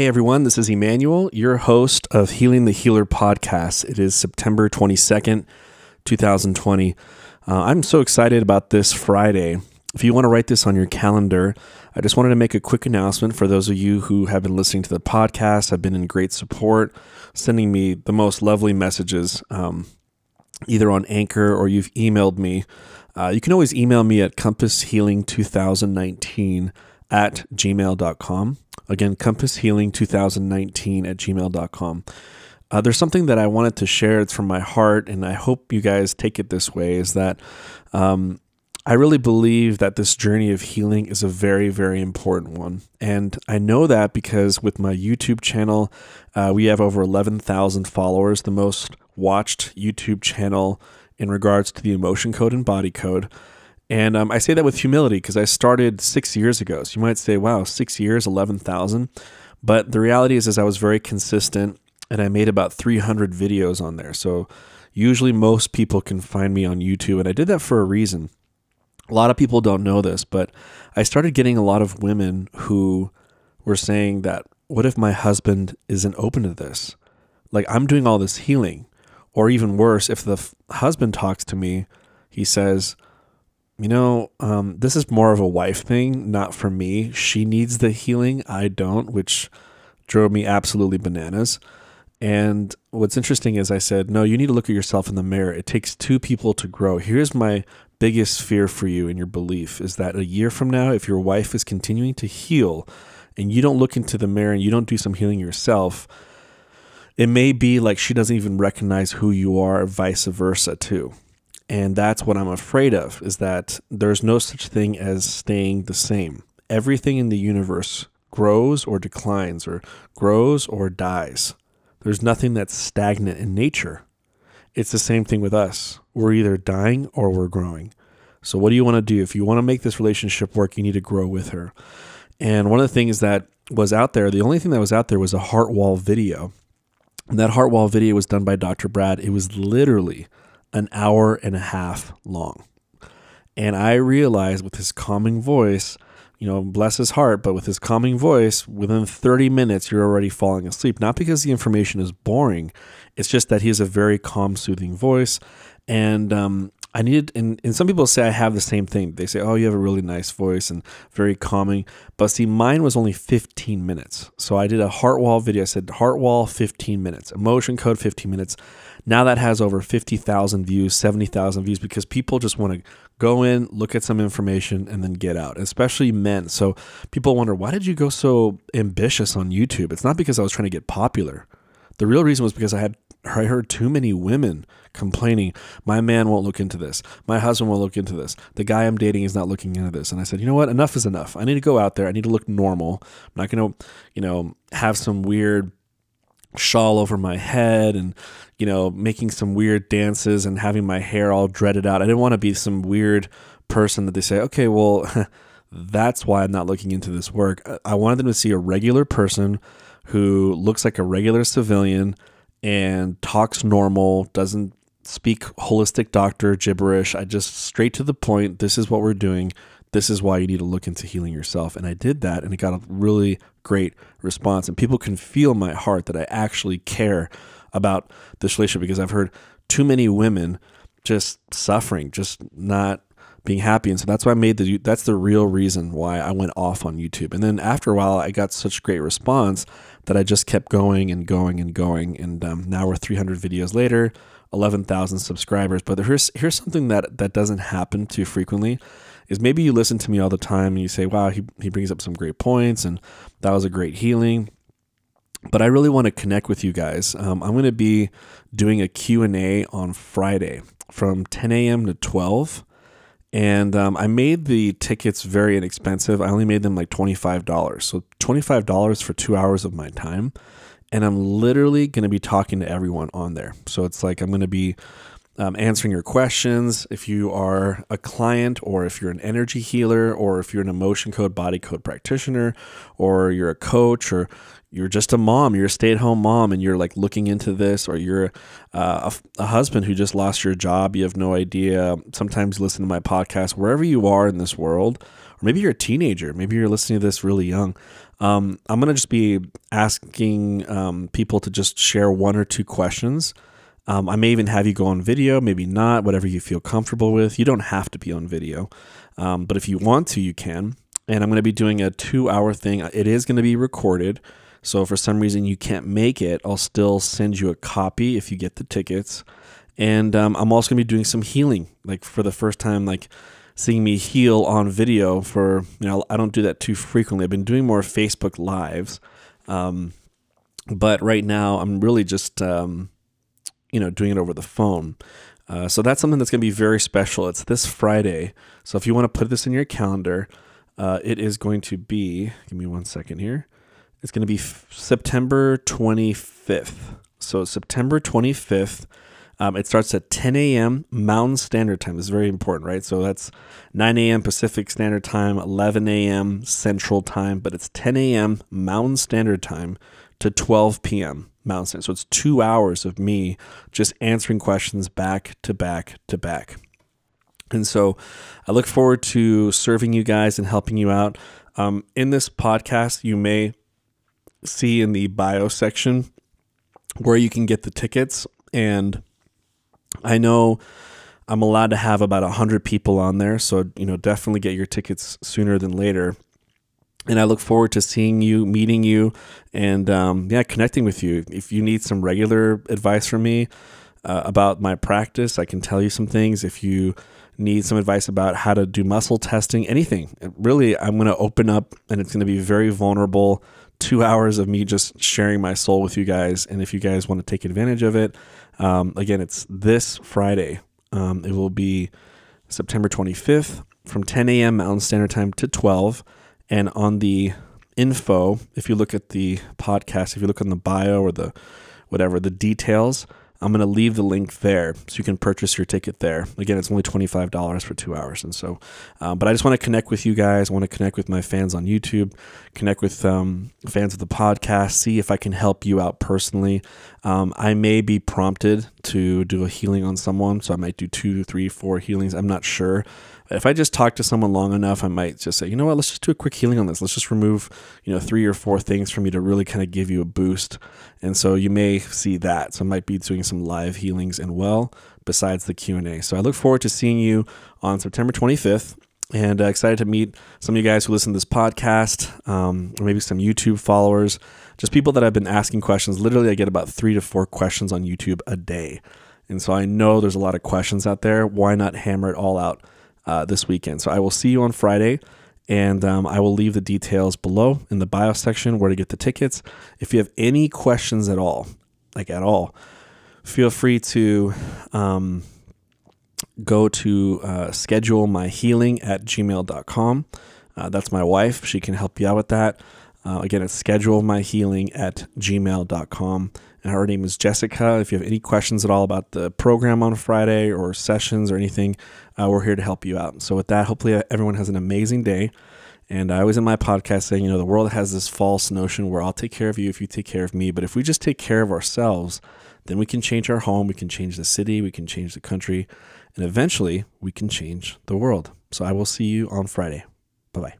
Hey everyone, this is Emanuel, your host of Healing the Healer podcast. It is September 22nd, 2020. Uh, I'm so excited about this Friday. If you want to write this on your calendar, I just wanted to make a quick announcement for those of you who have been listening to the podcast, have been in great support, sending me the most lovely messages, um, either on Anchor or you've emailed me. Uh, you can always email me at compasshealing2019 at gmail.com. Again, compasshealing2019 at gmail.com. Uh, there's something that I wanted to share. It's from my heart, and I hope you guys take it this way is that um, I really believe that this journey of healing is a very, very important one. And I know that because with my YouTube channel, uh, we have over 11,000 followers, the most watched YouTube channel in regards to the emotion code and body code. And um, I say that with humility because I started six years ago. So you might say, wow, six years, 11,000. But the reality is, is I was very consistent and I made about 300 videos on there. So usually most people can find me on YouTube. And I did that for a reason. A lot of people don't know this, but I started getting a lot of women who were saying that, what if my husband isn't open to this? Like I'm doing all this healing. Or even worse, if the f- husband talks to me, he says, you know, um, this is more of a wife thing, not for me. She needs the healing, I don't, which drove me absolutely bananas. And what's interesting is I said, no, you need to look at yourself in the mirror. It takes two people to grow. Here's my biggest fear for you and your belief is that a year from now, if your wife is continuing to heal and you don't look into the mirror and you don't do some healing yourself, it may be like she doesn't even recognize who you are, vice versa, too. And that's what I'm afraid of is that there's no such thing as staying the same. Everything in the universe grows or declines or grows or dies. There's nothing that's stagnant in nature. It's the same thing with us. We're either dying or we're growing. So, what do you want to do? If you want to make this relationship work, you need to grow with her. And one of the things that was out there, the only thing that was out there was a heart wall video. And that heart wall video was done by Dr. Brad. It was literally an hour and a half long. And I realized with his calming voice, you know, bless his heart, but with his calming voice, within 30 minutes, you're already falling asleep. Not because the information is boring, it's just that he has a very calm, soothing voice. And um, I needed, and, and some people say I have the same thing. They say, oh, you have a really nice voice and very calming. But see, mine was only 15 minutes. So I did a heart wall video. I said, heart wall, 15 minutes, emotion code, 15 minutes. Now that has over 50,000 views, 70,000 views because people just want to go in, look at some information, and then get out, especially men. So people wonder, why did you go so ambitious on YouTube? It's not because I was trying to get popular. The real reason was because I had I heard too many women complaining, my man won't look into this. My husband won't look into this. The guy I'm dating is not looking into this. And I said, you know what? Enough is enough. I need to go out there. I need to look normal. I'm not going to, you know, have some weird shawl over my head and you know making some weird dances and having my hair all dreaded out i didn't want to be some weird person that they say okay well that's why i'm not looking into this work i wanted them to see a regular person who looks like a regular civilian and talks normal doesn't speak holistic doctor gibberish i just straight to the point this is what we're doing this is why you need to look into healing yourself. And I did that and it got a really great response. And people can feel my heart that I actually care about this relationship because I've heard too many women just suffering, just not being happy. And so that's why I made the, that's the real reason why I went off on YouTube. And then after a while, I got such great response that I just kept going and going and going. And um, now we're 300 videos later, 11,000 subscribers. But here's, here's something that, that doesn't happen too frequently is maybe you listen to me all the time and you say, wow, he, he brings up some great points and that was a great healing. But I really want to connect with you guys. Um, I'm going to be doing a Q&A on Friday from 10 a.m. to 12. And um, I made the tickets very inexpensive. I only made them like $25. So $25 for two hours of my time. And I'm literally going to be talking to everyone on there. So it's like I'm going to be um, answering your questions. If you are a client, or if you're an energy healer, or if you're an emotion code, body code practitioner, or you're a coach, or you're just a mom, you're a stay at home mom, and you're like looking into this, or you're uh, a, a, husband who just lost your job, you have no idea. Sometimes listen to my podcast, wherever you are in this world, or maybe you're a teenager, maybe you're listening to this really young. Um, I'm going to just be asking um, people to just share one or two questions. Um, I may even have you go on video, maybe not, whatever you feel comfortable with. You don't have to be on video, um, but if you want to, you can. And I'm going to be doing a two hour thing. It is going to be recorded. So for some reason you can't make it, I'll still send you a copy if you get the tickets. And um, I'm also to be doing some healing, like for the first time, like seeing me heal on video for, you know, I don't do that too frequently. I've been doing more Facebook Lives. Um, but right now, I'm really just, um, you know, doing it over the phone. Uh, so that's something that's going to be very special. It's this Friday. So if you want to put this in your calendar, uh, it is going to be, give me one second here. It's going to be f- September 25th. So September 25th. Um, it starts at 10 a.m. Mountain Standard Time. Is very important, right? So that's 9 a.m. Pacific Standard Time, 11 a.m. Central Time, but it's 10 a.m. Mountain Standard Time to 12 p.m. Mountain Standard. So it's two hours of me just answering questions back to back to back. And so I look forward to serving you guys and helping you out. Um, in this podcast, you may see in the bio section where you can get the tickets. And I know I'm allowed to have about 100 people on there. So, you know, definitely get your tickets sooner than later. And I look forward to seeing you, meeting you, and um, yeah, connecting with you. If you need some regular advice from me uh, about my practice, I can tell you some things. If you need some advice about how to do muscle testing, anything, really, I'm going to open up and it's going to be very vulnerable two hours of me just sharing my soul with you guys. And if you guys want to take advantage of it, um, again, it's this Friday. Um, it will be September 25th from 10 a.m. Mountain Standard Time to 12. And on the info, if you look at the podcast, if you look on the bio or the whatever, the details, I'm going to leave the link there so you can purchase your ticket there. Again, it's only $25 for two hours. And so, um, but I just want to connect with you guys. I want to connect with my fans on YouTube, connect with um, fans of the podcast, see if I can help you out personally. Um, I may be prompted to do a healing on someone. So I might do two, three, four healings. I'm not sure if I just talk to someone long enough, I might just say, you know what, let's just do a quick healing on this. Let's just remove, you know, three or four things for me to really kind of give you a boost. And so you may see that. So I might be doing some live healings and well besides the Q&A. So I look forward to seeing you on September 25th and uh, excited to meet some of you guys who listen to this podcast um, or maybe some YouTube followers, just people that have been asking questions. Literally, I get about three to four questions on YouTube a day. And so I know there's a lot of questions out there. Why not hammer it all out? uh, this weekend. So I will see you on Friday. And um, I will leave the details below in the bio section where to get the tickets. If you have any questions at all, like at all, feel free to um, go to uh, schedule my healing at gmail.com. Uh, that's my wife. She can help you out with that. Uh, again, it's schedule my healing at gmail.com and her name is Jessica. If you have any questions at all about the program on Friday or sessions or anything, uh, we're here to help you out. So, with that, hopefully, everyone has an amazing day. And I was in my podcast saying, you know, the world has this false notion where I'll take care of you if you take care of me. But if we just take care of ourselves, then we can change our home, we can change the city, we can change the country, and eventually we can change the world. So I will see you on Friday. Bye bye.